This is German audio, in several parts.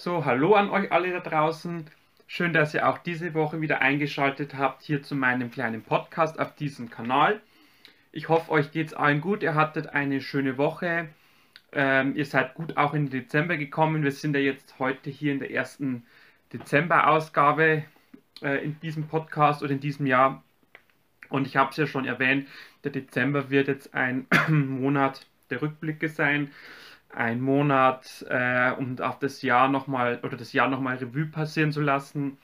So, hallo an euch alle da draußen. Schön, dass ihr auch diese Woche wieder eingeschaltet habt hier zu meinem kleinen Podcast auf diesem Kanal. Ich hoffe, euch geht es allen gut. Ihr hattet eine schöne Woche. Ähm, ihr seid gut auch in den Dezember gekommen. Wir sind ja jetzt heute hier in der ersten Dezember-Ausgabe äh, in diesem Podcast oder in diesem Jahr. Und ich habe es ja schon erwähnt, der Dezember wird jetzt ein Monat der Rückblicke sein ein Monat, äh, um auf das Jahr nochmal oder das Jahr nochmal Revue passieren zu lassen.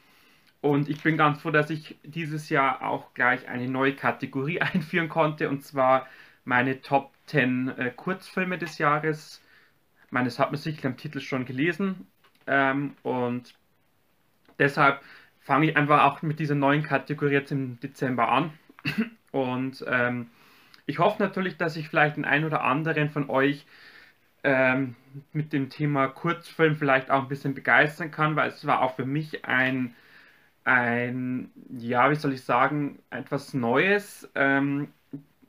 Und ich bin ganz froh, dass ich dieses Jahr auch gleich eine neue Kategorie einführen konnte, und zwar meine Top 10 äh, Kurzfilme des Jahres. Ich meine, das hat man sicher im Titel schon gelesen. Ähm, und deshalb fange ich einfach auch mit dieser neuen Kategorie jetzt im Dezember an. Und ähm, ich hoffe natürlich, dass ich vielleicht den einen oder anderen von euch ähm, mit dem Thema Kurzfilm vielleicht auch ein bisschen begeistern kann, weil es war auch für mich ein, ein ja, wie soll ich sagen, etwas Neues. Ähm,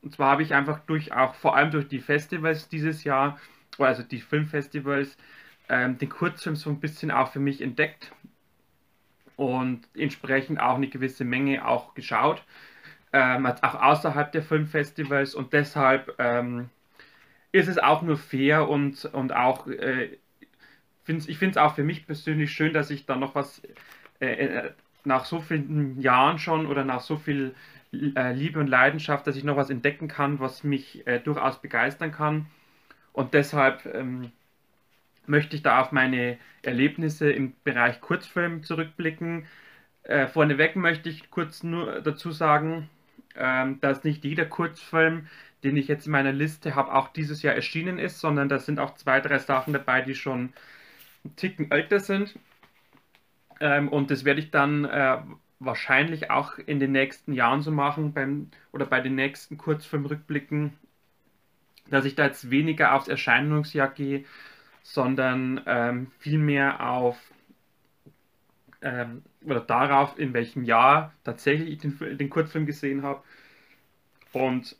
und zwar habe ich einfach durch auch, vor allem durch die Festivals dieses Jahr, also die Filmfestivals, ähm, den Kurzfilm so ein bisschen auch für mich entdeckt und entsprechend auch eine gewisse Menge auch geschaut, ähm, auch außerhalb der Filmfestivals und deshalb ähm, ist es auch nur fair und, und auch, äh, find's, ich finde es auch für mich persönlich schön, dass ich da noch was äh, äh, nach so vielen Jahren schon oder nach so viel äh, Liebe und Leidenschaft, dass ich noch was entdecken kann, was mich äh, durchaus begeistern kann. Und deshalb ähm, möchte ich da auf meine Erlebnisse im Bereich Kurzfilm zurückblicken. Äh, vorneweg möchte ich kurz nur dazu sagen, ähm, dass nicht jeder Kurzfilm den ich jetzt in meiner Liste habe, auch dieses Jahr erschienen ist, sondern da sind auch zwei, drei Sachen dabei, die schon einen Ticken älter sind. Ähm, und das werde ich dann äh, wahrscheinlich auch in den nächsten Jahren so machen, beim, oder bei den nächsten Kurzfilmrückblicken, dass ich da jetzt weniger aufs Erscheinungsjahr gehe, sondern ähm, vielmehr auf ähm, oder darauf, in welchem Jahr tatsächlich ich den, den Kurzfilm gesehen habe. Und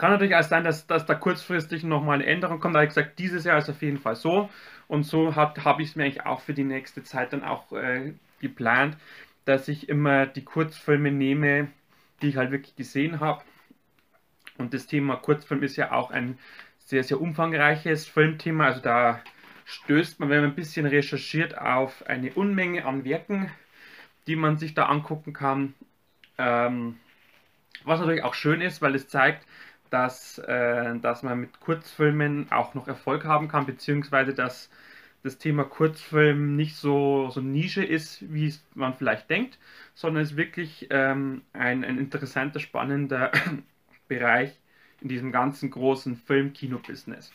kann natürlich auch sein, dass, dass da kurzfristig nochmal eine Änderung kommt. Habe ich gesagt, dieses Jahr ist auf jeden Fall so. Und so habe ich es mir eigentlich auch für die nächste Zeit dann auch äh, geplant, dass ich immer die Kurzfilme nehme, die ich halt wirklich gesehen habe. Und das Thema Kurzfilm ist ja auch ein sehr, sehr umfangreiches Filmthema. Also da stößt man, wenn man ein bisschen recherchiert, auf eine Unmenge an Werken, die man sich da angucken kann. Ähm, was natürlich auch schön ist, weil es zeigt, dass, äh, dass man mit Kurzfilmen auch noch Erfolg haben kann, beziehungsweise dass das Thema Kurzfilm nicht so, so Nische ist, wie man vielleicht denkt, sondern es wirklich ähm, ein, ein interessanter, spannender Bereich in diesem ganzen großen Film-Kino-Business.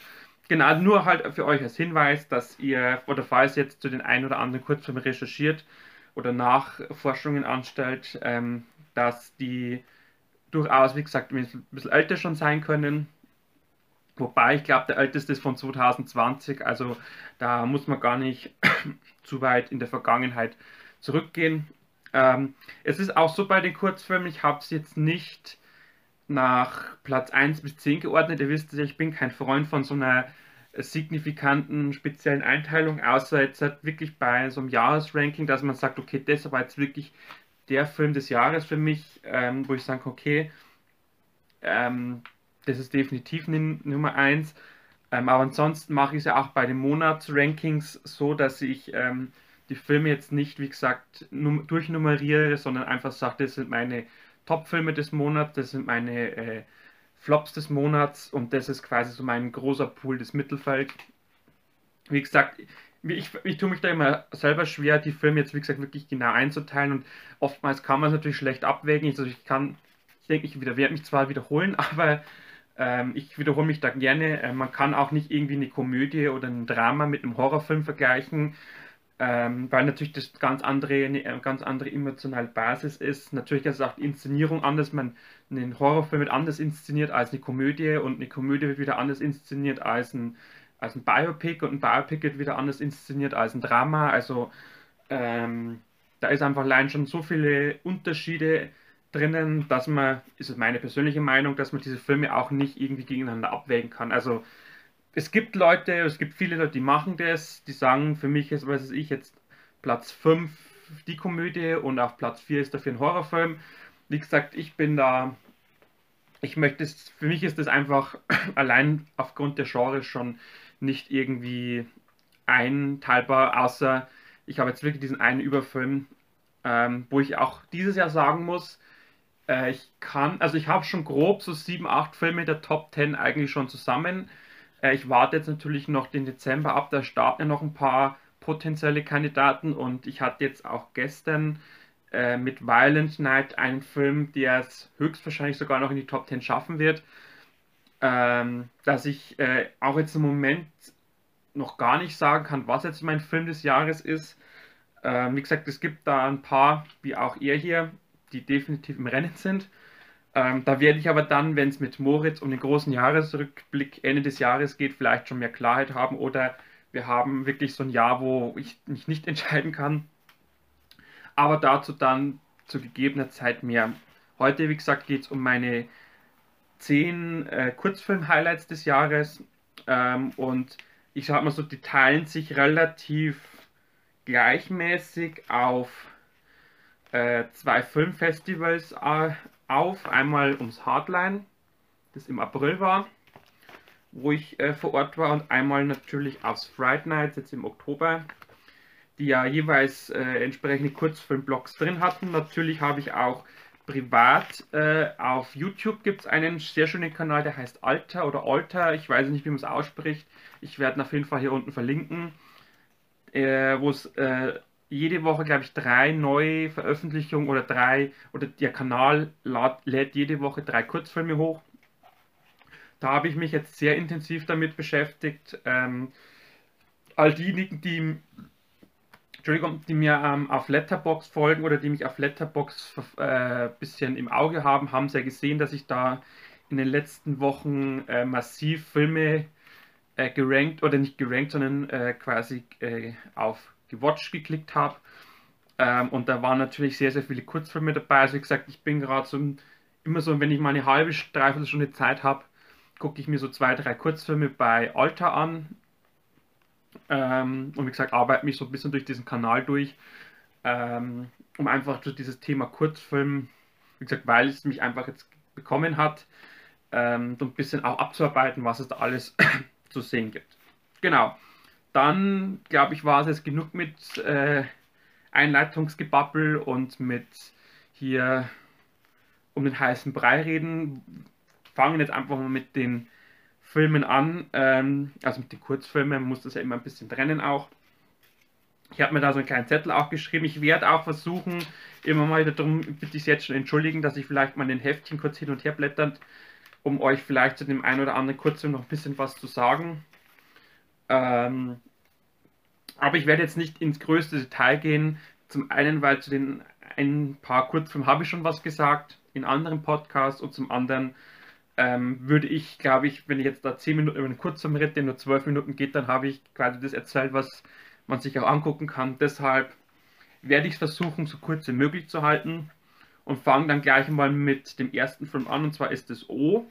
Genau, nur halt für euch als Hinweis, dass ihr, oder falls ihr jetzt zu den ein oder anderen Kurzfilmen recherchiert oder Nachforschungen anstellt, ähm, dass die durchaus, wie gesagt, ein bisschen älter schon sein können. Wobei ich glaube, der älteste ist von 2020, also da muss man gar nicht zu weit in der Vergangenheit zurückgehen. Ähm, es ist auch so bei den Kurzfilmen, ich habe es jetzt nicht nach Platz 1 bis 10 geordnet. Ihr wisst ja, ich bin kein Freund von so einer signifikanten speziellen Einteilung, außer jetzt halt wirklich bei so einem Jahresranking, dass man sagt, okay, das war jetzt wirklich der Film des Jahres für mich, ähm, wo ich sage, okay, ähm, das ist definitiv Nummer 1. Ähm, aber ansonsten mache ich es ja auch bei den Monatsrankings so, dass ich ähm, die Filme jetzt nicht, wie gesagt, durchnummeriere, sondern einfach sage, das sind meine Top-Filme des Monats, das sind meine äh, Flops des Monats und das ist quasi so mein großer Pool des Mittelfeld. Wie gesagt, ich, ich tue mich da immer selber schwer, die Filme jetzt, wie gesagt, wirklich genau einzuteilen und oftmals kann man es natürlich schlecht abwägen. Also ich kann, ich denke, ich werde mich zwar wiederholen, aber ähm, ich wiederhole mich da gerne. Äh, man kann auch nicht irgendwie eine Komödie oder ein Drama mit einem Horrorfilm vergleichen, ähm, weil natürlich das ganz andere, eine äh, ganz andere emotionale Basis ist. Natürlich ist auch die Inszenierung anders. Man einen Horrorfilm wird anders inszeniert als eine Komödie und eine Komödie wird wieder anders inszeniert als ein als ein Biopic und ein Biopic wird wieder anders inszeniert als ein Drama. Also ähm, da ist einfach allein schon so viele Unterschiede drinnen, dass man, ist es meine persönliche Meinung, dass man diese Filme auch nicht irgendwie gegeneinander abwägen kann. Also es gibt Leute, es gibt viele Leute, die machen das, die sagen, für mich ist, weiß ich, jetzt Platz 5 die Komödie und auf Platz 4 ist dafür ein Horrorfilm. Wie gesagt, ich bin da, ich möchte es, für mich ist das einfach allein aufgrund der Genre schon nicht irgendwie einteilbar, außer ich habe jetzt wirklich diesen einen Überfilm, ähm, wo ich auch dieses Jahr sagen muss, äh, ich kann, also ich habe schon grob so 7, 8 Filme der Top 10 eigentlich schon zusammen. Äh, ich warte jetzt natürlich noch den Dezember ab, da starten ja noch ein paar potenzielle Kandidaten und ich hatte jetzt auch gestern äh, mit Violent Night einen Film, der es höchstwahrscheinlich sogar noch in die Top 10 schaffen wird, ähm, dass ich äh, auch jetzt im Moment noch gar nicht sagen kann, was jetzt mein Film des Jahres ist. Ähm, wie gesagt, es gibt da ein paar, wie auch ihr hier, die definitiv im Rennen sind. Ähm, da werde ich aber dann, wenn es mit Moritz um den großen Jahresrückblick Ende des Jahres geht, vielleicht schon mehr Klarheit haben oder wir haben wirklich so ein Jahr, wo ich mich nicht entscheiden kann. Aber dazu dann zu gegebener Zeit mehr. Heute, wie gesagt, geht es um meine zehn äh, Kurzfilm-Highlights des Jahres. Ähm, und ich sag mal so, die teilen sich relativ gleichmäßig auf äh, zwei Filmfestivals äh, auf. Einmal ums Hardline, das im April war wo ich äh, vor Ort war und einmal natürlich aufs Fright Night jetzt im Oktober, die ja jeweils äh, entsprechende Kurzfilmblogs drin hatten. Natürlich habe ich auch privat äh, auf YouTube gibt es einen sehr schönen Kanal, der heißt Alter oder Alter, ich weiß nicht, wie man es ausspricht. Ich werde ihn auf jeden Fall hier unten verlinken, äh, wo es äh, jede Woche, glaube ich, drei neue Veröffentlichungen oder drei, oder der Kanal lädt jede Woche drei Kurzfilme hoch da habe ich mich jetzt sehr intensiv damit beschäftigt. Ähm, all diejenigen, die, Entschuldigung, die mir ähm, auf Letterbox folgen oder die mich auf Letterbox ein äh, bisschen im Auge haben, haben sehr gesehen, dass ich da in den letzten Wochen äh, massiv Filme äh, gerankt oder nicht gerankt, sondern äh, quasi äh, auf Gewatcht geklickt habe. Ähm, und da waren natürlich sehr, sehr viele Kurzfilme dabei. Also wie gesagt, ich bin gerade so immer so, wenn ich mal eine halbe, dreiviertel Stunde Zeit habe, gucke ich mir so zwei, drei Kurzfilme bei Alter an. Ähm, und wie gesagt, arbeite mich so ein bisschen durch diesen Kanal durch, ähm, um einfach so dieses Thema Kurzfilm, wie gesagt, weil es mich einfach jetzt bekommen hat, ähm, so ein bisschen auch abzuarbeiten, was es da alles zu sehen gibt. Genau. Dann, glaube ich, war es jetzt genug mit äh, Einleitungsgebabbel und mit hier um den heißen Brei reden fangen jetzt einfach mal mit den Filmen an, ähm, also mit den Kurzfilmen, man muss das ja immer ein bisschen trennen auch. Ich habe mir da so einen kleinen Zettel auch geschrieben. Ich werde auch versuchen, immer mal darum bitte ich jetzt schon entschuldigen, dass ich vielleicht mal den Heftchen kurz hin und her blätternd, um euch vielleicht zu dem einen oder anderen Kurzfilm noch ein bisschen was zu sagen. Ähm, aber ich werde jetzt nicht ins größte Detail gehen. Zum einen, weil zu den ein paar Kurzfilmen habe ich schon was gesagt in anderen Podcasts und zum anderen, ähm, würde ich, glaube ich, wenn ich jetzt da 10 Minuten über einen Kurzfilm rede, der nur 12 Minuten geht, dann habe ich quasi das erzählt, was man sich auch angucken kann. Deshalb werde ich es versuchen, so kurz wie möglich zu halten und fange dann gleich mal mit dem ersten Film an, und zwar ist es O.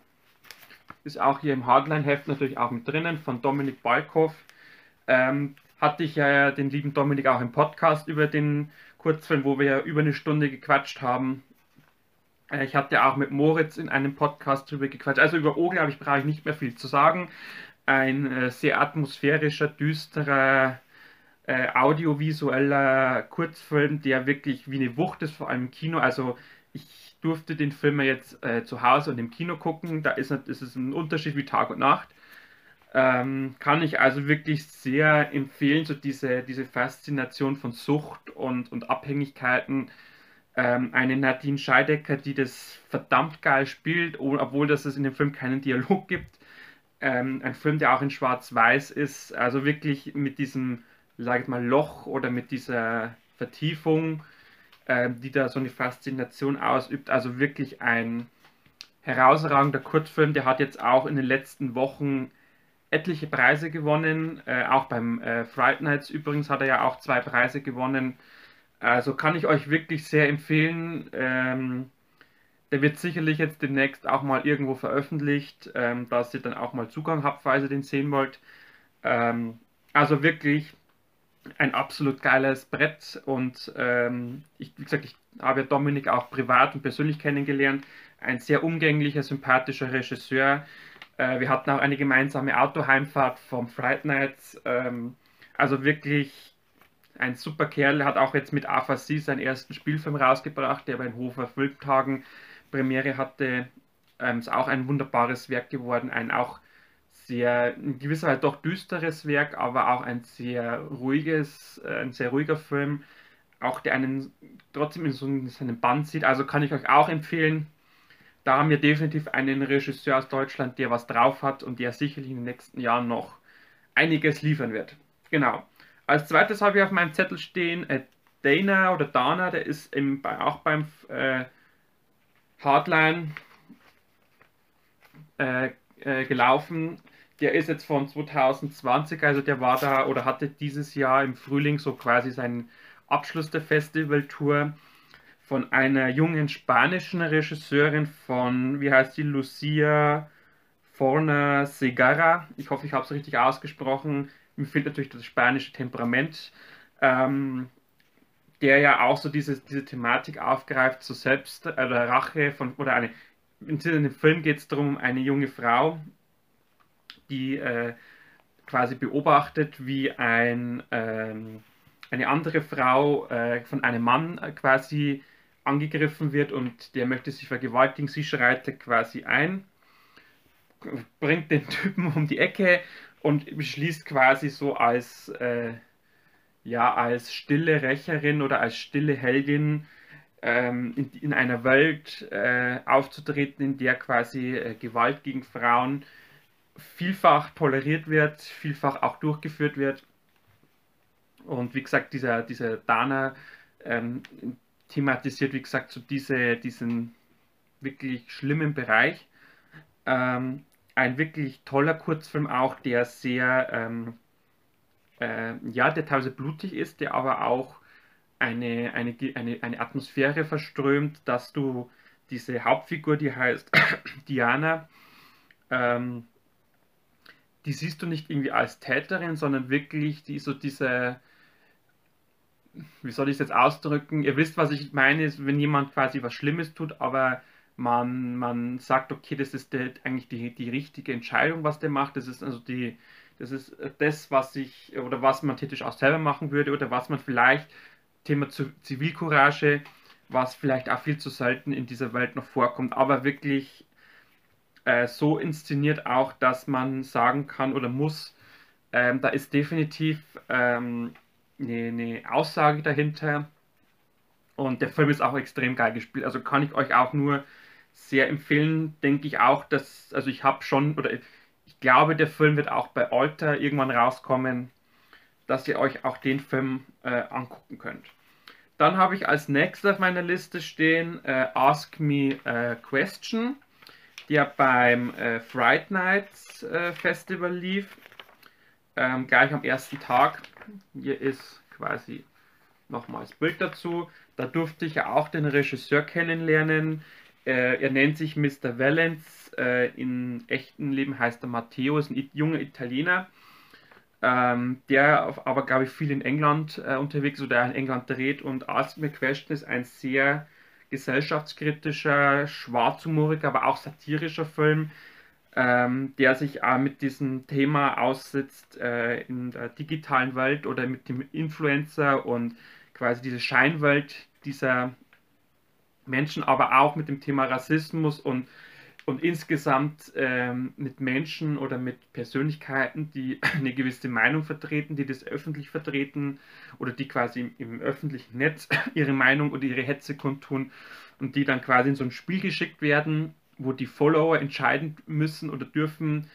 Ist auch hier im Hardline-Heft natürlich auch mit drinnen von Dominik Balkow. Ähm, hatte ich ja den lieben Dominik auch im Podcast über den Kurzfilm, wo wir ja über eine Stunde gequatscht haben. Äh, ich hatte auch mit Moritz in einem Podcast drüber gequatscht. Also über O, glaube ich, brauche ich nicht mehr viel zu sagen. Ein äh, sehr atmosphärischer, düsterer, äh, audiovisueller Kurzfilm, der wirklich wie eine Wucht ist, vor allem im Kino. Also ich durfte den Film jetzt äh, zu Hause und im Kino gucken. Da ist, ist es ein Unterschied wie Tag und Nacht. Ähm, kann ich also wirklich sehr empfehlen, so diese, diese Faszination von Sucht und, und Abhängigkeiten ähm, eine Nadine Scheidecker, die das verdammt geil spielt, obwohl das es in dem Film keinen Dialog gibt. Ähm, ein Film, der auch in Schwarz-Weiß ist, also wirklich mit diesem, sag ich mal, Loch oder mit dieser Vertiefung, äh, die da so eine Faszination ausübt. Also wirklich ein herausragender Kurzfilm, der hat jetzt auch in den letzten Wochen etliche Preise gewonnen. Äh, auch beim äh, Fright Nights übrigens hat er ja auch zwei Preise gewonnen. Also kann ich euch wirklich sehr empfehlen. Ähm, Der wird sicherlich jetzt demnächst auch mal irgendwo veröffentlicht, ähm, dass ihr dann auch mal Zugang habt, falls ihr den sehen wollt. Ähm, also wirklich ein absolut geiles Brett und ähm, ich, wie gesagt, ich habe Dominik auch privat und persönlich kennengelernt. Ein sehr umgänglicher, sympathischer Regisseur. Äh, wir hatten auch eine gemeinsame Autoheimfahrt vom Fright Nights. Ähm, also wirklich ein super Kerl. Er hat auch jetzt mit Aphasie seinen ersten Spielfilm rausgebracht, der bei den Hofer Filmtagen Premiere hatte. Ähm, ist auch ein wunderbares Werk geworden. Ein auch sehr, in gewisser Weise doch düsteres Werk, aber auch ein sehr ruhiges, äh, ein sehr ruhiger Film, auch der einen trotzdem in so seinem Band sieht. Also kann ich euch auch empfehlen. Da haben wir definitiv einen Regisseur aus Deutschland, der was drauf hat und der sicherlich in den nächsten Jahren noch einiges liefern wird. Genau. Als zweites habe ich auf meinem Zettel stehen äh, Dana oder Dana, der ist im, auch beim äh, Hardline äh, äh gelaufen der ist jetzt von 2020, also der war da oder hatte dieses Jahr im Frühling so quasi seinen Abschluss der Festivaltour von einer jungen spanischen Regisseurin von, wie heißt die, Lucia Forna Segarra. Ich hoffe, ich habe es richtig ausgesprochen. Mir fehlt natürlich das spanische Temperament, ähm, der ja auch so diese, diese Thematik aufgreift, so Selbst- oder Rache von, oder eine, in dem Film geht es darum, eine junge Frau, die äh, quasi beobachtet, wie ein, ähm, eine andere Frau äh, von einem Mann äh, quasi angegriffen wird und der möchte sie vergewaltigen. Sie schreitet quasi ein, bringt den Typen um die Ecke und beschließt quasi so als, äh, ja, als stille Rächerin oder als stille Heldin ähm, in, in, einer Welt äh, aufzutreten, in der quasi äh, Gewalt gegen Frauen vielfach toleriert wird, vielfach auch durchgeführt wird. Und wie gesagt, dieser, dieser Dana ähm, thematisiert, wie gesagt, so diese, diesen wirklich schlimmen Bereich. Ähm, ein wirklich toller Kurzfilm auch, der sehr, ähm, äh, ja, der teilweise blutig ist, der aber auch eine, eine, eine, eine Atmosphäre verströmt, dass du diese Hauptfigur, die heißt Diana, ähm, die siehst du nicht irgendwie als Täterin, sondern wirklich die so diese, wie soll ich es jetzt ausdrücken? Ihr wisst, was ich meine, wenn jemand quasi was Schlimmes tut, aber man, man sagt, okay, das ist der, eigentlich die, die richtige Entscheidung, was der macht. Das ist also die, das ist das, was ich oder was man theoretisch auch selber machen würde oder was man vielleicht, Thema Zivilcourage, was vielleicht auch viel zu selten in dieser Welt noch vorkommt, aber wirklich äh, so inszeniert auch, dass man sagen kann oder muss, ähm, da ist definitiv ähm, eine, eine, Aussage dahinter. Und der Film ist auch extrem geil gespielt. Also kann ich euch auch nur sehr empfehlen, denke ich auch, dass, also ich habe schon, oder ich glaube, der Film wird auch bei Alter irgendwann rauskommen, dass ihr euch auch den Film äh, angucken könnt. Dann habe ich als nächstes auf meiner Liste stehen äh, Ask Me a Question der beim äh, Fright Nights äh, Festival lief. Ähm, gleich am ersten Tag. Hier ist quasi nochmals Bild dazu. Da durfte ich ja auch den Regisseur kennenlernen. Äh, er nennt sich Mr. Valence. Äh, in echten Leben heißt er Matteo, ist ein junger Italiener. Ähm, der aber, glaube ich, viel in England äh, unterwegs oder in England dreht. Und Ask Me Question ist ein sehr gesellschaftskritischer, schwarzhumoriger, aber auch satirischer Film, ähm, der sich auch mit diesem Thema aussetzt äh, in der digitalen Welt oder mit dem Influencer und quasi diese Scheinwelt dieser Menschen, aber auch mit dem Thema Rassismus und und insgesamt ähm, mit Menschen oder mit Persönlichkeiten, die eine gewisse Meinung vertreten, die das öffentlich vertreten oder die quasi im, im, öffentlichen Netz ihre Meinung oder ihre Hetze kundtun und die dann quasi in so ein Spiel geschickt werden, wo die Follower entscheiden müssen oder dürfen,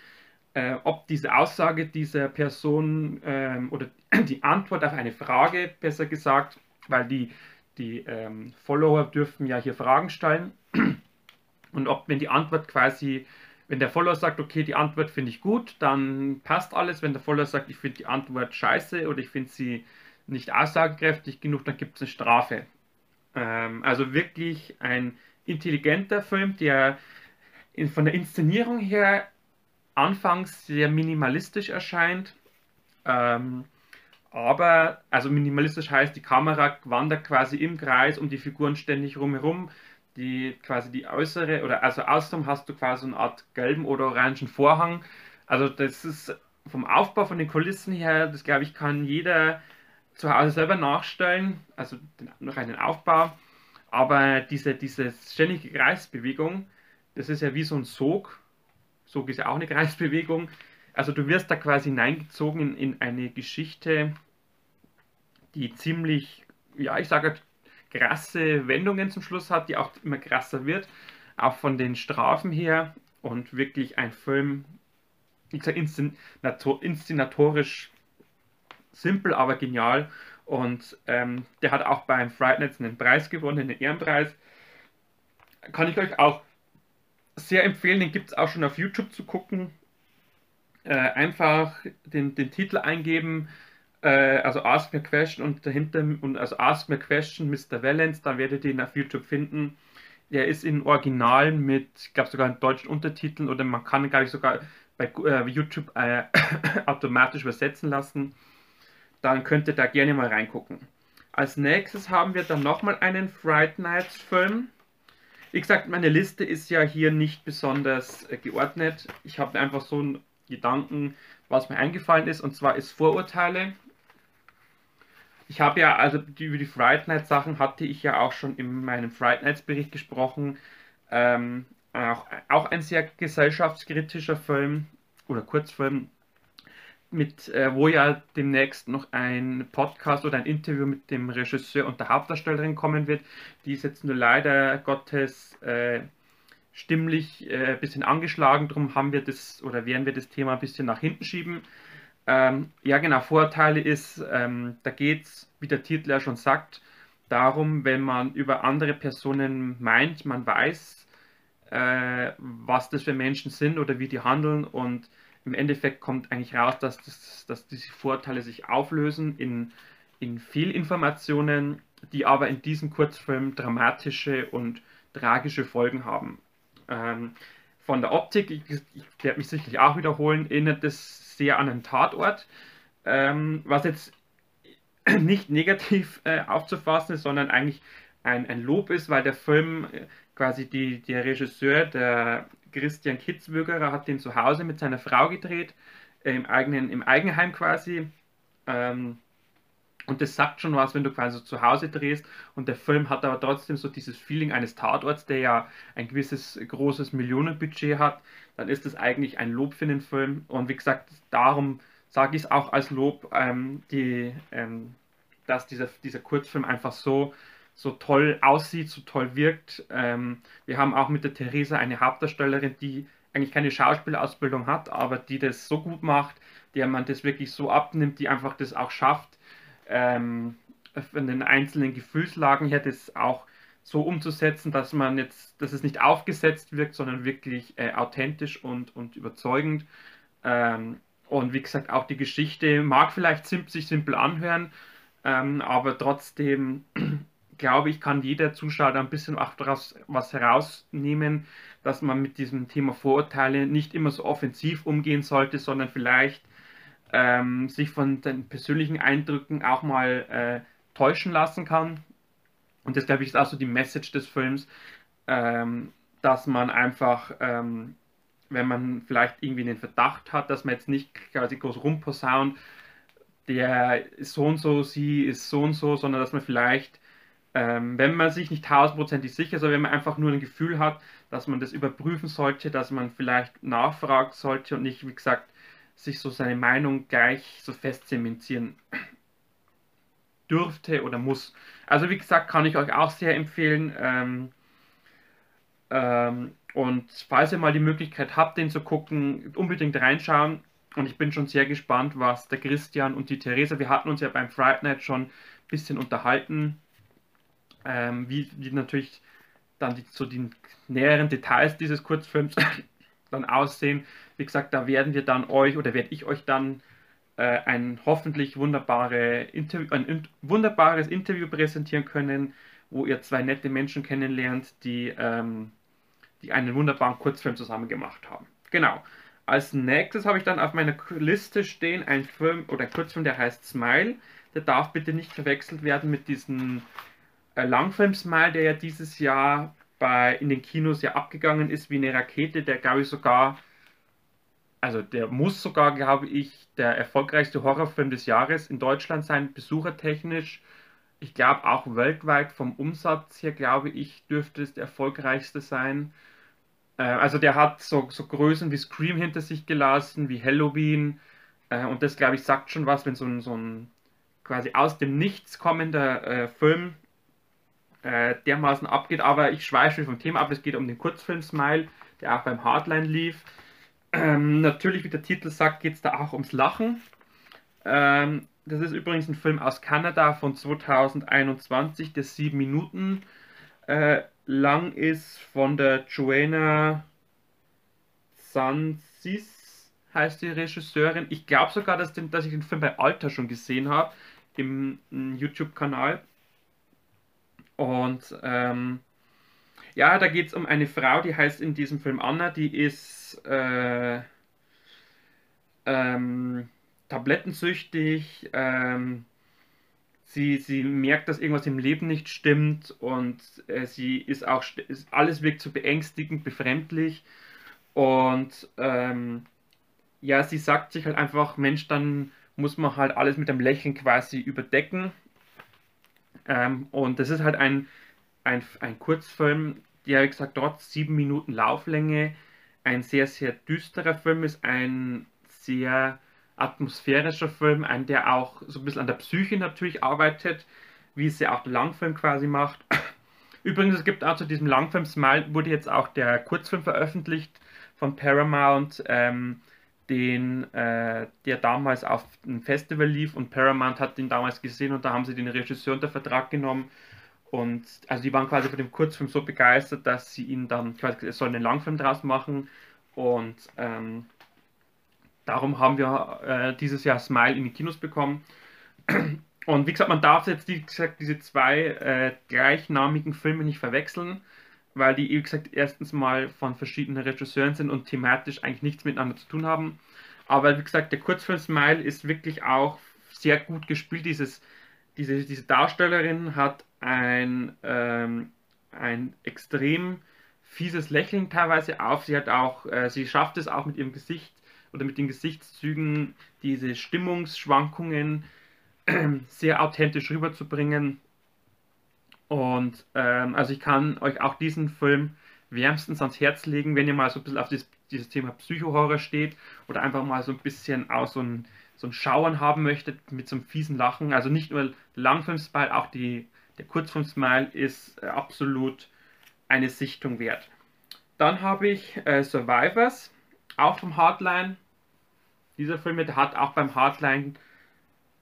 äh, ob diese Aussage dieser Person ähm, oder die Antwort auf eine Frage, besser gesagt, weil die, die ähm, Follower dürfen ja hier Fragen stellen und ob, wenn die Antwort quasi, wenn der Follower sagt, okay, die Antwort finde ich gut, dann passt alles. Wenn der Follower sagt, ich finde die Antwort scheiße oder ich finde sie nicht aussagekräftig genug, dann gibt es eine Strafe. Ähm, also wirklich ein intelligenter Film, der in, von der Inszenierung her anfangs sehr minimalistisch erscheint. Ähm, aber, also minimalistisch heißt, die Kamera wandert quasi im Kreis um die Figuren ständig rumherum. Die quasi die äußere, oder also außenrum hast du quasi eine Art gelben oder orangen Vorhang. Also das ist vom Aufbau von den Kulissen her, das glaube ich, kann jeder zu Hause selber nachstellen, also noch einen Aufbau. Aber diese, diese ständige Kreisbewegung, das ist ja wie so ein Sog. Sog ist ja auch eine Kreisbewegung. Also du wirst da quasi hineingezogen in, in eine Geschichte, die ziemlich, ja, ich sage krasse Wendungen zum Schluss hat, die auch immer krasser wird, auch von den Strafen her und wirklich ein Film, wie gesagt, inszenatorisch simpel, aber genial. Und ähm, der hat auch beim Fright einen Preis gewonnen, einen Ehrenpreis. Kann ich euch auch sehr empfehlen, den gibt es auch schon auf YouTube zu gucken. Äh, einfach den, den Titel eingeben, äh, also Ask Me Question und dahinter, und also Ask Me Question Mr. Valence, da werdet ihr ihn auf YouTube finden. Der ist in Original mit, ich glaube sogar in deutschen Untertiteln oder man kann, glaube ich, sogar bei äh, YouTube äh, automatisch übersetzen lassen dann könnt ihr da gerne mal reingucken. Als nächstes haben wir dann nochmal einen Fright Nights Film. Wie gesagt, meine Liste ist ja hier nicht besonders äh, geordnet. Ich habe einfach so einen Gedanken, was mir eingefallen ist, und zwar ist Vorurteile. Ich habe ja, also über die Fright Night Sachen hatte ich ja auch schon in meinem Fright Nights Bericht gesprochen. Ähm, auch, auch ein sehr gesellschaftskritischer Film oder Kurzfilm, mit, äh, wo ja demnächst noch ein Podcast oder ein Interview mit dem Regisseur und der Hauptdarstellerin kommen wird. Die ist jetzt nur leider Gottes äh, stimmlich äh, ein bisschen angeschlagen, darum haben wir das oder werden wir das Thema ein bisschen nach hinten schieben. Ähm, ja, genau, Vorteile ist, ähm, da geht es, wie der Titel ja schon sagt, darum, wenn man über andere Personen meint, man weiß, äh, was das für Menschen sind oder wie die handeln und im Endeffekt kommt eigentlich raus, dass, das, dass diese Vorteile sich auflösen in, in Fehlinformationen, die aber in diesem Kurzfilm dramatische und tragische Folgen haben. Ähm, von der Optik, ich, ich werde mich sicherlich auch wiederholen, erinnert es sehr an einen Tatort, ähm, was jetzt nicht negativ äh, aufzufassen ist, sondern eigentlich ein, ein Lob ist, weil der Film äh, quasi die, der Regisseur, der Christian Kitzbürgerer hat den zu Hause mit seiner Frau gedreht, im, eigenen, im Eigenheim quasi. Ähm, und das sagt schon was, wenn du quasi zu Hause drehst. Und der Film hat aber trotzdem so dieses Feeling eines Tatorts, der ja ein gewisses großes Millionenbudget hat. Dann ist das eigentlich ein Lob für den Film. Und wie gesagt, darum sage ich es auch als Lob, ähm, die, ähm, dass dieser, dieser Kurzfilm einfach so so toll aussieht, so toll wirkt. Ähm, wir haben auch mit der Theresa eine Hauptdarstellerin, die eigentlich keine Schauspielausbildung hat, aber die das so gut macht, der man das wirklich so abnimmt, die einfach das auch schafft, ähm, von den einzelnen Gefühlslagen her das auch so umzusetzen, dass man jetzt, dass es nicht aufgesetzt wirkt, sondern wirklich äh, authentisch und, und überzeugend. Ähm, und wie gesagt, auch die Geschichte mag vielleicht sich simpel anhören, ähm, aber trotzdem glaube ich, kann jeder Zuschauer da ein bisschen auch daraus was herausnehmen, dass man mit diesem Thema Vorurteile nicht immer so offensiv umgehen sollte, sondern vielleicht ähm, sich von den persönlichen Eindrücken auch mal äh, täuschen lassen kann. Und das, glaube ich, ist auch so die Message des Films, ähm, dass man einfach, ähm, wenn man vielleicht irgendwie den Verdacht hat, dass man jetzt nicht quasi groß rumposaunt, der ist so und so, sie ist so und so, sondern dass man vielleicht ähm, wenn man sich nicht tausendprozentig sicher ist, aber wenn man einfach nur ein Gefühl hat, dass man das überprüfen sollte, dass man vielleicht nachfragen sollte und nicht, wie gesagt, sich so seine Meinung gleich so fest zementieren dürfte oder muss. Also wie gesagt, kann ich euch auch sehr empfehlen. Ähm, ähm, und falls ihr mal die Möglichkeit habt, den zu gucken, unbedingt reinschauen. Und ich bin schon sehr gespannt, was der Christian und die Theresa, wir hatten uns ja beim Friday Night schon ein bisschen unterhalten ähm, wie, wie natürlich dann die, so die näheren Details dieses Kurzfilms dann aussehen. Wie gesagt, da werden wir dann euch oder werde ich euch dann äh, ein hoffentlich wunderbare Interview, ein in, wunderbares Interview präsentieren können, wo ihr zwei nette Menschen kennenlernt, die, ähm, die einen wunderbaren Kurzfilm zusammen gemacht haben. Genau. Als nächstes habe ich dann auf meiner Liste stehen ein Film oder ein Kurzfilm, der heißt Smile. Der darf bitte nicht verwechselt werden mit diesem äh, Langfilm Smile, der ja dieses Jahr bei, in den Kinos ja abgegangen ist wie eine Rakete, der glaube ich sogar, also der muss sogar, glaube ich, der erfolgreichste Horrorfilm des Jahres in Deutschland sein, besuchertechnisch. Ich glaube auch weltweit vom Umsatz her, glaube ich, dürfte es der erfolgreichste sein. Äh, also der hat so, so Größen wie Scream hinter sich gelassen, wie Halloween. Äh, und das, glaube ich, sagt schon was, wenn so ein, so ein quasi aus dem Nichts kommender äh, Film äh, dermaßen abgeht. Aber ich schweife vom Thema ab. Es geht um den Kurzfilm Smile, der auch beim Hardline lief. Ähm, natürlich, wie der Titel sagt, geht es da auch ums Lachen. Ähm, das ist übrigens ein Film aus Kanada von 2021, der sieben Minuten äh, lang ist, von der Joanna Sansis, heißt die Regisseurin. Ich glaube sogar, dass, den, dass ich den Film bei Alter schon gesehen habe, im, im YouTube-Kanal. Und ähm, ja, da geht es um eine Frau, die heißt in diesem Film Anna, die ist äh, ähm, tablettensüchtig, ähm, sie, sie merkt, dass irgendwas im Leben nicht stimmt und äh, sie ist auch, ist, alles wirkt so beängstigend, befremdlich und ähm, ja, sie sagt sich halt einfach, Mensch, dann muss man halt alles mit einem Lächeln quasi überdecken ähm, und das ist halt ein, ein, ein Kurzfilm, der, wie gesagt, trotz sieben Minuten Lauflänge ein sehr, sehr düsterer Film ist, ein sehr atmosphärischer Film, ein, der auch so ein bisschen an der Psyche natürlich arbeitet, wie es ja auch der Langfilm quasi macht. Übrigens, es gibt auch zu diesem Langfilm Smile, wurde jetzt auch der Kurzfilm veröffentlicht von Paramount, ähm, den, äh, der damals auf einem Festival lief und Paramount hat den damals gesehen und da haben sie den Regisseur unter Vertrag genommen und also die waren quasi von dem Kurzfilm so begeistert, dass sie ihn dann quasi es soll einen Langfilm draus machen und ähm, darum haben wir äh, dieses Jahr Smile in die Kinos bekommen. Und wie gesagt, man darf jetzt wie gesagt, diese zwei äh, gleichnamigen Filme nicht verwechseln weil die, wie gesagt, erstens mal von verschiedenen Regisseuren sind und thematisch eigentlich nichts miteinander zu tun haben. Aber wie gesagt, der Kurzfilm Smile ist wirklich auch sehr gut gespielt. Dieses, diese, diese Darstellerin hat ein, ähm, ein extrem fieses Lächeln teilweise auf. Sie hat auch, äh, sie schafft es auch mit ihrem Gesicht oder mit den Gesichtszügen diese Stimmungsschwankungen äh, sehr authentisch rüberzubringen. Und ähm, also ich kann euch auch diesen Film wärmstens ans Herz legen, wenn ihr mal so ein bisschen auf dieses, dieses Thema Psychohorror steht oder einfach mal so ein bisschen auch so ein, so ein Schauern haben möchtet mit so einem fiesen Lachen. Also nicht nur Langfilm-Smile, auch die, der Kurzfilm-Smile ist äh, absolut eine Sichtung wert. Dann habe ich äh, Survivors, auch vom Hardline. Dieser Film hat auch beim Hardline,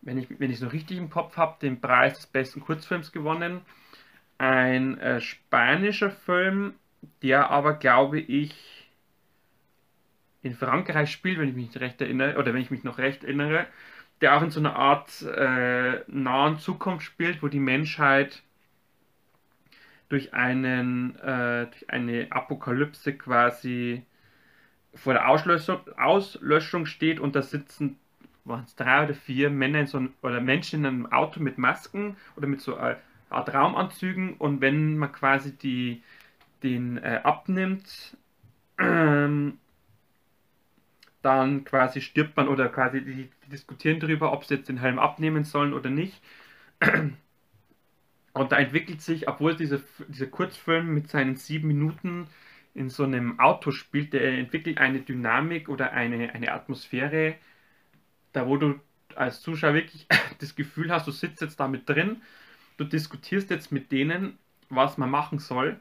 wenn ich es noch richtig im Kopf habe, den Preis des besten Kurzfilms gewonnen ein äh, spanischer Film, der aber, glaube ich, in Frankreich spielt, wenn ich mich recht erinnere, oder wenn ich mich noch recht erinnere, der auch in so einer Art äh, nahen Zukunft spielt, wo die Menschheit durch, einen, äh, durch eine Apokalypse quasi vor der Auslöschung, Auslöschung steht und da sitzen waren es drei oder vier Männer in so ein, oder Menschen in einem Auto mit Masken oder mit so äh, Art Raumanzügen und wenn man quasi die, den äh, abnimmt, ähm, dann quasi stirbt man oder quasi die, die diskutieren darüber, ob sie jetzt den Helm abnehmen sollen oder nicht. Und da entwickelt sich, obwohl dieser, dieser Kurzfilm mit seinen sieben Minuten in so einem Auto spielt, der entwickelt eine Dynamik oder eine, eine Atmosphäre, da wo du als Zuschauer wirklich das Gefühl hast, du sitzt jetzt da mit drin du diskutierst jetzt mit denen, was man machen soll.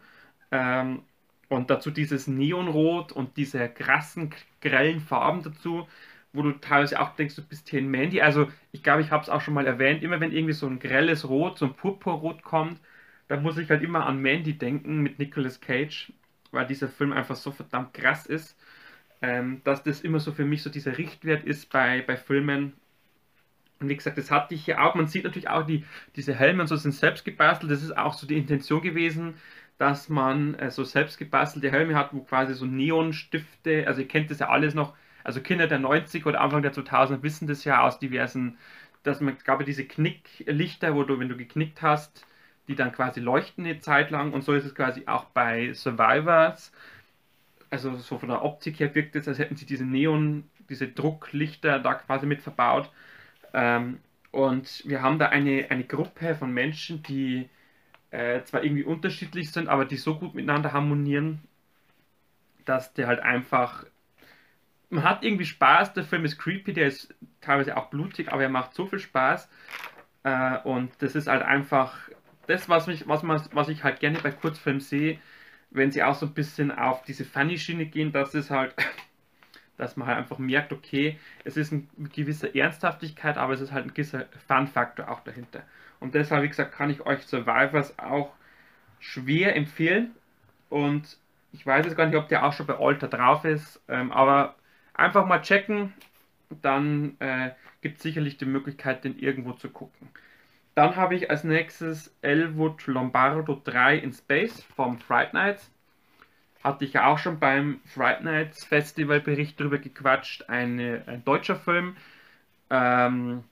Ähm, und dazu dieses Neonrot und diese krassen, grellen Farben dazu, wo du teilweise auch denkst, du bist hier in Mandy. Also ich glaube, ich habe es auch schon mal erwähnt, immer wenn irgendwie so ein grelles Rot, so ein Purpurrot kommt, dann muss ich halt immer an Mandy denken mit Nicolas Cage, weil dieser Film einfach so verdammt krass ist, ähm, dass das immer so für mich so dieser Richtwert ist bei, bei Filmen. Und wie gesagt, das hatte ich hier auch. Man sieht natürlich auch, die, diese Helme und so sind selbst gebastelt. Das ist auch so die Intention gewesen, dass man äh, so selbst gebastelte Helme hat, wo quasi so Neonstifte, also ihr kennt das ja alles noch, also Kinder der 90 oder Anfang der 2000 wissen das ja aus diversen, dass man, glaube ich, diese Knicklichter, wo du, wenn du geknickt hast, die dann quasi leuchten eine Zeit lang und so ist es quasi auch bei Survivors. Also so von der Optik her wirkt es, als hätten sie diese Neon, diese Drucklichter da quasi mit verbaut. Ähm, und wir haben da eine, eine Gruppe von Menschen, die äh, zwar irgendwie unterschiedlich sind, aber die so gut miteinander harmonieren, dass der halt einfach. Man hat irgendwie Spaß, der Film ist creepy, der ist teilweise auch blutig, aber er macht so viel Spaß. Äh, und das ist halt einfach das, was, mich, was, man, was ich halt gerne bei Kurzfilmen sehe, wenn sie auch so ein bisschen auf diese Funny-Schiene gehen, dass es halt, dass man halt einfach merkt, okay, es ist eine gewisse Ernsthaftigkeit, aber es ist halt ein gewisser Fun-Faktor auch dahinter. Und deshalb, wie gesagt, kann ich euch Survivors auch schwer empfehlen. Und ich weiß jetzt gar nicht, ob der auch schon bei Alter drauf ist, ähm, aber einfach mal checken, dann äh, gibt es sicherlich die Möglichkeit, den irgendwo zu gucken. Dann habe ich als nächstes Elwood Lombardo 3 in Space vom Fright Nights. Hatte ich ja auch schon beim Fright Nights Festival Bericht darüber gequatscht. Eine, ein deutscher Film, ähm,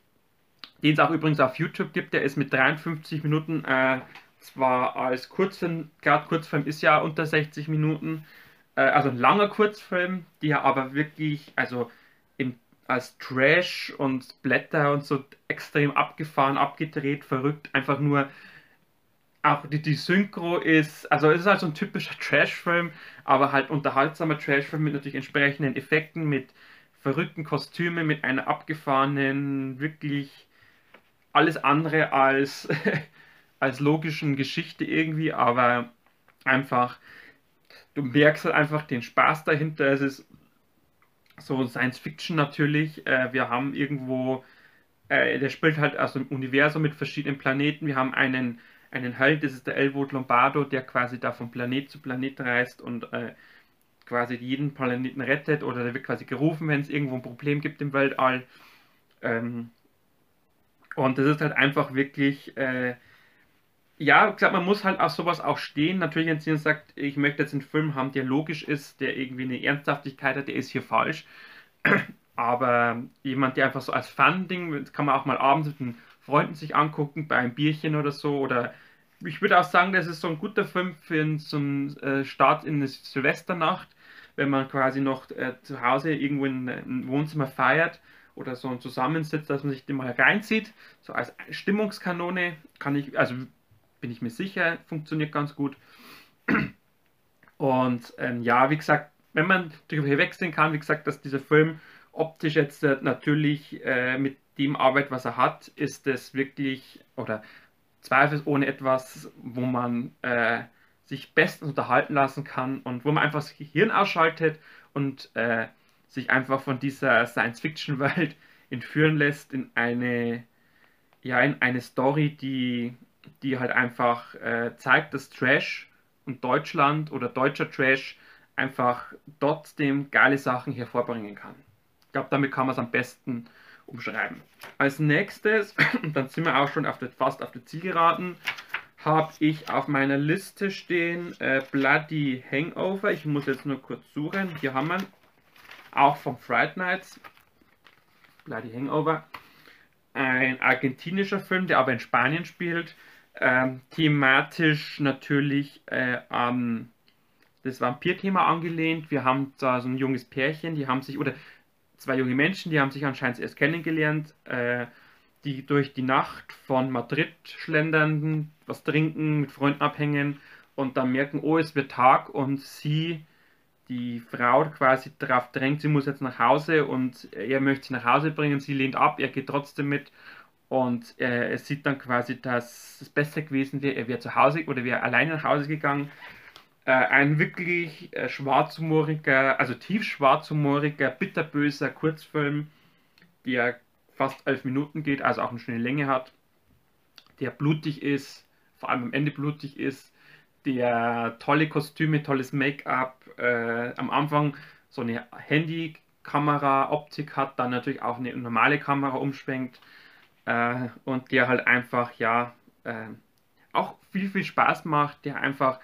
den es auch übrigens auf YouTube gibt. Der ist mit 53 Minuten, äh, zwar als Kurzfilm, gerade Kurzfilm ist ja unter 60 Minuten, äh, also ein langer Kurzfilm, der aber wirklich, also im als Trash und Blätter und so extrem abgefahren, abgedreht, verrückt, einfach nur auch die, die Synchro ist, also es ist halt so ein typischer Trash-Film, aber halt unterhaltsamer Trash-Film mit natürlich entsprechenden Effekten, mit verrückten Kostümen, mit einer abgefahrenen, wirklich alles andere als, als logischen Geschichte irgendwie, aber einfach, du merkst halt einfach den Spaß dahinter, es ist so Science Fiction natürlich. Äh, wir haben irgendwo, äh, der spielt halt aus dem Universum mit verschiedenen Planeten. Wir haben einen, einen Held, das ist der Elwood Lombardo, der quasi da von Planet zu Planet reist und äh, quasi jeden Planeten rettet oder der wird quasi gerufen, wenn es irgendwo ein Problem gibt im Weltall. Ähm, und das ist halt einfach wirklich äh, ja, gesagt, man muss halt auf sowas auch stehen. Natürlich, wenn jemand sagt, ich möchte jetzt einen Film haben, der logisch ist, der irgendwie eine Ernsthaftigkeit hat, der ist hier falsch. Aber jemand, der einfach so als Fun-Ding, das kann man auch mal abends mit den Freunden sich angucken, bei einem Bierchen oder so. Oder ich würde auch sagen, das ist so ein guter Film für so einen äh, Start in eine Silvesternacht, wenn man quasi noch äh, zu Hause irgendwo in einem Wohnzimmer feiert oder so ein Zusammensitz, dass man sich den mal reinzieht. So als Stimmungskanone kann ich, also bin ich mir sicher, funktioniert ganz gut. Und ähm, ja, wie gesagt, wenn man darüber hinwegsehen kann, wie gesagt, dass dieser Film optisch jetzt äh, natürlich äh, mit dem arbeitet, was er hat, ist es wirklich, oder zweifelsohne etwas, wo man äh, sich bestens unterhalten lassen kann und wo man einfach das Gehirn ausschaltet und äh, sich einfach von dieser Science-Fiction-Welt entführen lässt in eine, ja, in eine Story, die die halt einfach äh, zeigt, dass Trash und Deutschland oder deutscher Trash einfach trotzdem geile Sachen hervorbringen kann. Ich glaube, damit kann man es am besten umschreiben. Als nächstes, und dann sind wir auch schon auf der, fast auf der Zielgeraden, habe ich auf meiner Liste stehen äh, Bloody Hangover. Ich muss jetzt nur kurz suchen. Hier haben wir auch vom Fright Nights. Bloody Hangover. Ein argentinischer Film, der aber in Spanien spielt ähm, thematisch natürlich äh, an das Vampir-Thema angelehnt. Wir haben da so ein junges Pärchen, die haben sich, oder zwei junge Menschen, die haben sich anscheinend erst kennengelernt, äh, die durch die Nacht von Madrid schlendern, was trinken, mit Freunden abhängen und dann merken, oh, es wird Tag und sie, die Frau quasi darauf drängt, sie muss jetzt nach Hause und er möchte sie nach Hause bringen, sie lehnt ab, er geht trotzdem mit und äh, er sieht dann quasi, dass es besser gewesen wäre, er wäre zu Hause oder wäre alleine nach Hause gegangen. Äh, ein wirklich äh, schwarzhumoriger, also tief schwarzhumoriger, bitterböser Kurzfilm, der fast elf Minuten geht, also auch eine schöne Länge hat, der blutig ist, vor allem am Ende blutig ist, der tolle Kostüme, tolles Make-up, äh, am Anfang so eine Handykamera-Optik hat, dann natürlich auch eine normale Kamera umschwenkt äh, und der halt einfach, ja, äh, auch viel, viel Spaß macht, der einfach,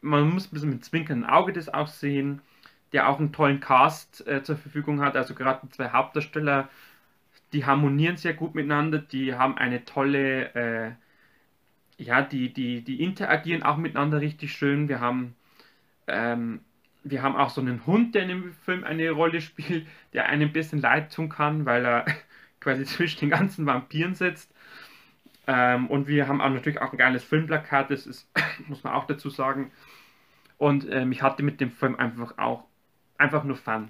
man muss ein bisschen mit zwinkerndem Auge das auch sehen, der auch einen tollen Cast äh, zur Verfügung hat, also gerade die zwei Hauptdarsteller, die harmonieren sehr gut miteinander, die haben eine tolle, äh, ja, die, die, die interagieren auch miteinander richtig schön. Wir haben, ähm, wir haben auch so einen Hund, der in dem Film eine Rolle spielt, der einem ein bisschen leid tun kann, weil er quasi zwischen den ganzen Vampiren sitzt. Ähm, und wir haben auch natürlich auch ein geiles Filmplakat, das ist, muss man auch dazu sagen. Und ähm, ich hatte mit dem Film einfach auch einfach nur Fun.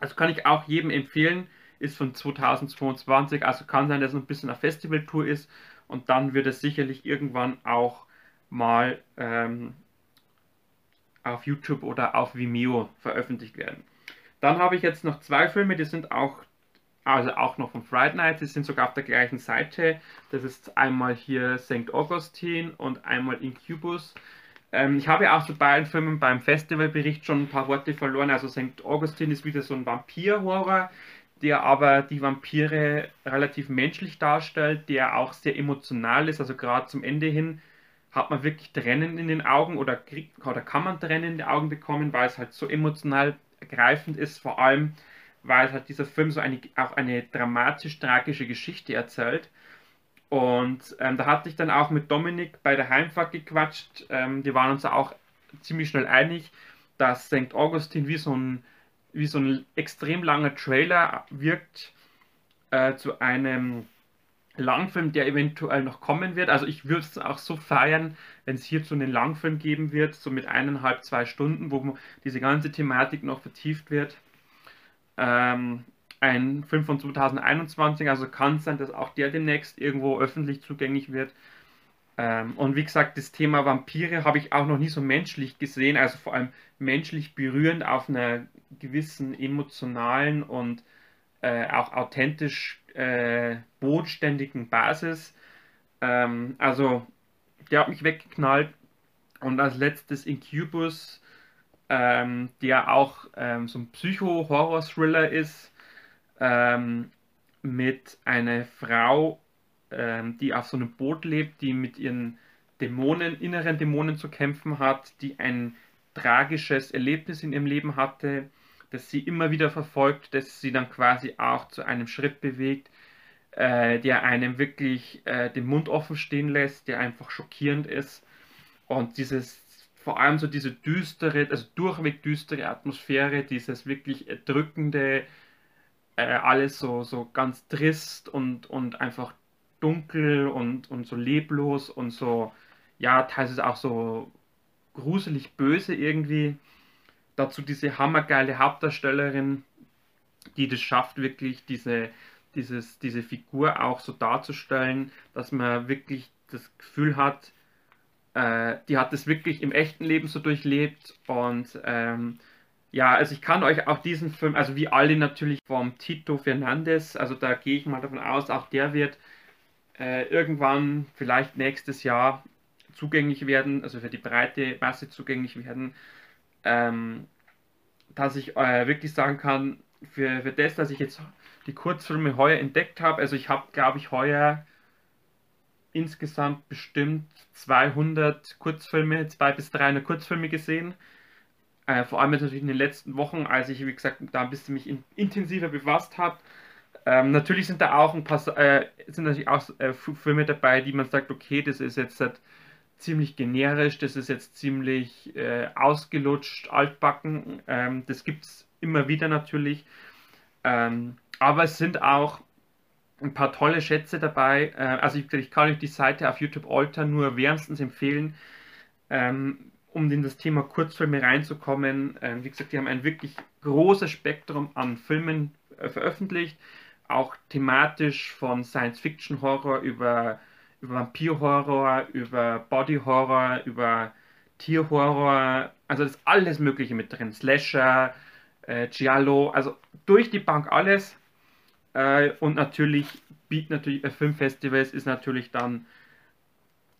Also kann ich auch jedem empfehlen, ist von 2022, also kann sein, dass es ein bisschen eine Festivaltour ist und dann wird es sicherlich irgendwann auch mal ähm, auf YouTube oder auf Vimeo veröffentlicht werden. Dann habe ich jetzt noch zwei Filme, die sind auch also auch noch von Friday Night, die sind sogar auf der gleichen Seite. Das ist einmal hier St. Augustine und einmal Incubus. Ähm, ich habe ja auch zu beiden Filmen beim Festivalbericht schon ein paar Worte verloren. Also St. Augustine ist wieder so ein Vampir-Horror, der aber die Vampire relativ menschlich darstellt, der auch sehr emotional ist. Also gerade zum Ende hin hat man wirklich Tränen in den Augen oder, oder kann man Tränen in den Augen bekommen, weil es halt so emotional ergreifend ist. Vor allem weil halt dieser Film so eine, auch eine dramatisch-tragische Geschichte erzählt. Und ähm, da hatte ich dann auch mit Dominik bei der Heimfahrt gequatscht. Ähm, wir waren uns auch ziemlich schnell einig, dass St. Augustin wie so ein, wie so ein extrem langer Trailer wirkt äh, zu einem Langfilm, der eventuell noch kommen wird. Also ich würde es auch so feiern, wenn es hierzu einen Langfilm geben wird, so mit eineinhalb, zwei Stunden, wo diese ganze Thematik noch vertieft wird ähm, ein Film von 2021, also kann es sein, dass auch der demnächst irgendwo öffentlich zugänglich wird. Ähm, und wie gesagt, das Thema Vampire habe ich auch noch nie so menschlich gesehen, also vor allem menschlich berührend auf einer gewissen emotionalen und äh, auch authentisch äh, bodenständigen Basis. Ähm, also, der hat mich weggeknallt. Und als letztes Incubus ähm, der auch ähm, so ein Psycho-Horror-Thriller ist, ähm, mit einer Frau, ähm, die auf so einem Boot lebt, die mit ihren Dämonen, inneren Dämonen zu kämpfen hat, die ein tragisches Erlebnis in ihrem Leben hatte, das sie immer wieder verfolgt, das sie dann quasi auch zu einem Schritt bewegt, äh, der einem wirklich äh, den Mund offen stehen lässt, der einfach schockierend ist. Und dieses vor allem so diese düstere, also durchweg düstere Atmosphäre, dieses wirklich erdrückende, äh, alles so, so ganz trist und, und einfach dunkel und, und so leblos und so, ja, teilweise auch so gruselig böse irgendwie. Dazu diese hammergeile Hauptdarstellerin, die das schafft, wirklich diese, dieses, diese Figur auch so darzustellen, dass man wirklich das Gefühl hat, äh, die hat es wirklich im echten Leben so durchlebt und ähm, ja, also ich kann euch auch diesen Film, also wie alle natürlich vom Tito Fernandes, also da gehe ich mal davon aus, auch der wird äh, irgendwann vielleicht nächstes Jahr zugänglich werden, also für die breite Masse zugänglich werden, ähm, dass ich äh, wirklich sagen kann, für, für das, dass ich jetzt die Kurzfilme heuer entdeckt habe, also ich habe, glaube ich, heuer insgesamt bestimmt 200 Kurzfilme, 200 bis 300 Kurzfilme gesehen. Äh, vor allem natürlich in den letzten Wochen, als ich, wie gesagt, da ein bisschen mich in, intensiver befasst habe. Ähm, natürlich sind da auch ein paar, äh, sind natürlich auch äh, Filme dabei, die man sagt, okay, das ist jetzt halt ziemlich generisch, das ist jetzt ziemlich äh, ausgelutscht, altbacken. Ähm, das gibt es immer wieder natürlich. Ähm, aber es sind auch ein paar tolle Schätze dabei. Äh, also ich, ich, kann euch die Seite auf YouTube Alter nur wärmstens empfehlen, ähm, um in das Thema Kurzfilme reinzukommen. Ähm, wie gesagt, die haben ein wirklich großes Spektrum an Filmen äh, veröffentlicht, auch thematisch von Science-Fiction-Horror über, über Vampir-Horror, über Body-Horror, über Tierhorror, also das alles Mögliche mit drin. Slasher, äh, Giallo, also durch die Bank alles. Äh, und natürlich bietet natürlich äh, Filmfestivals ist natürlich dann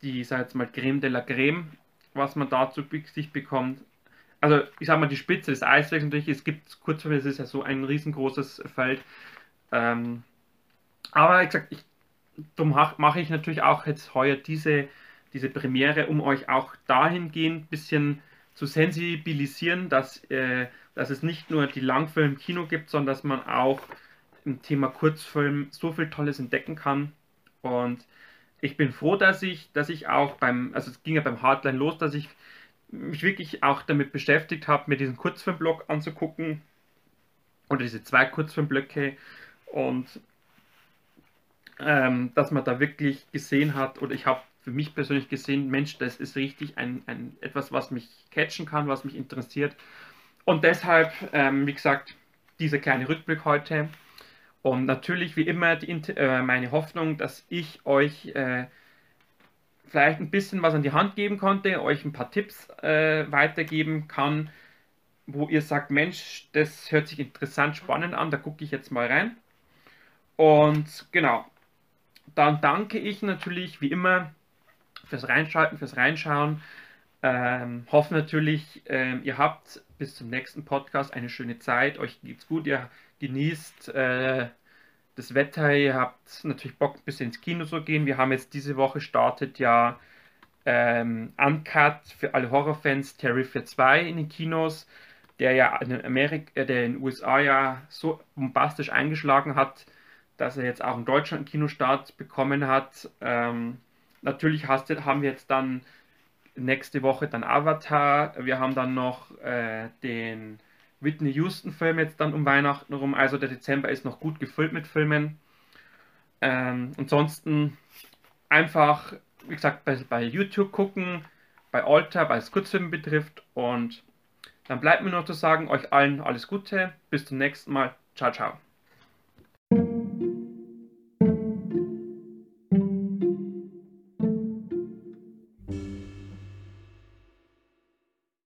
die, sag jetzt mal, Creme de la Creme, was man dazu sich bekommt. Also ich sag mal, die Spitze des Eisbergs natürlich, es gibt Kurzfilme, es ist ja so ein riesengroßes Feld. Ähm, aber wie gesagt, ich darum mache ich natürlich auch jetzt heuer diese, diese Premiere, um euch auch dahingehend ein bisschen zu sensibilisieren, dass, äh, dass es nicht nur die Langfilm im Kino gibt, sondern dass man auch im Thema Kurzfilm so viel Tolles entdecken kann. Und ich bin froh, dass ich, dass ich auch beim, also es ging ja beim Hardline los, dass ich mich wirklich auch damit beschäftigt habe, mir diesen Kurzfilmblog anzugucken. Oder diese zwei Kurzfilmblöcke. Und ähm, dass man da wirklich gesehen hat oder ich habe für mich persönlich gesehen, Mensch, das ist richtig ein, ein etwas, was mich catchen kann, was mich interessiert. Und deshalb, ähm, wie gesagt, dieser kleine Rückblick heute und natürlich wie immer die, äh, meine Hoffnung, dass ich euch äh, vielleicht ein bisschen was an die Hand geben konnte, euch ein paar Tipps äh, weitergeben kann, wo ihr sagt, Mensch, das hört sich interessant, spannend an, da gucke ich jetzt mal rein. Und genau, dann danke ich natürlich wie immer fürs Reinschalten, fürs Reinschauen. Ähm, hoffe natürlich, ähm, ihr habt bis zum nächsten Podcast eine schöne Zeit, euch geht's gut, ihr genießt äh, das Wetter, ihr habt natürlich Bock, ein bisschen ins Kino zu gehen. Wir haben jetzt diese Woche startet ja ähm, Uncut für alle Horrorfans Terrifier 2 in den Kinos, der ja in Amerika, äh, der in den USA ja so bombastisch eingeschlagen hat, dass er jetzt auch in Deutschland einen Kinostart bekommen hat. Ähm, natürlich hast, haben wir jetzt dann nächste Woche dann Avatar. Wir haben dann noch äh, den Whitney Houston-Film jetzt dann um Weihnachten rum. Also der Dezember ist noch gut gefüllt mit Filmen. Ähm, ansonsten einfach, wie gesagt, bei, bei YouTube gucken, bei Alter, was Kurzfilm betrifft. Und dann bleibt mir noch zu sagen, euch allen alles Gute. Bis zum nächsten Mal. Ciao, ciao.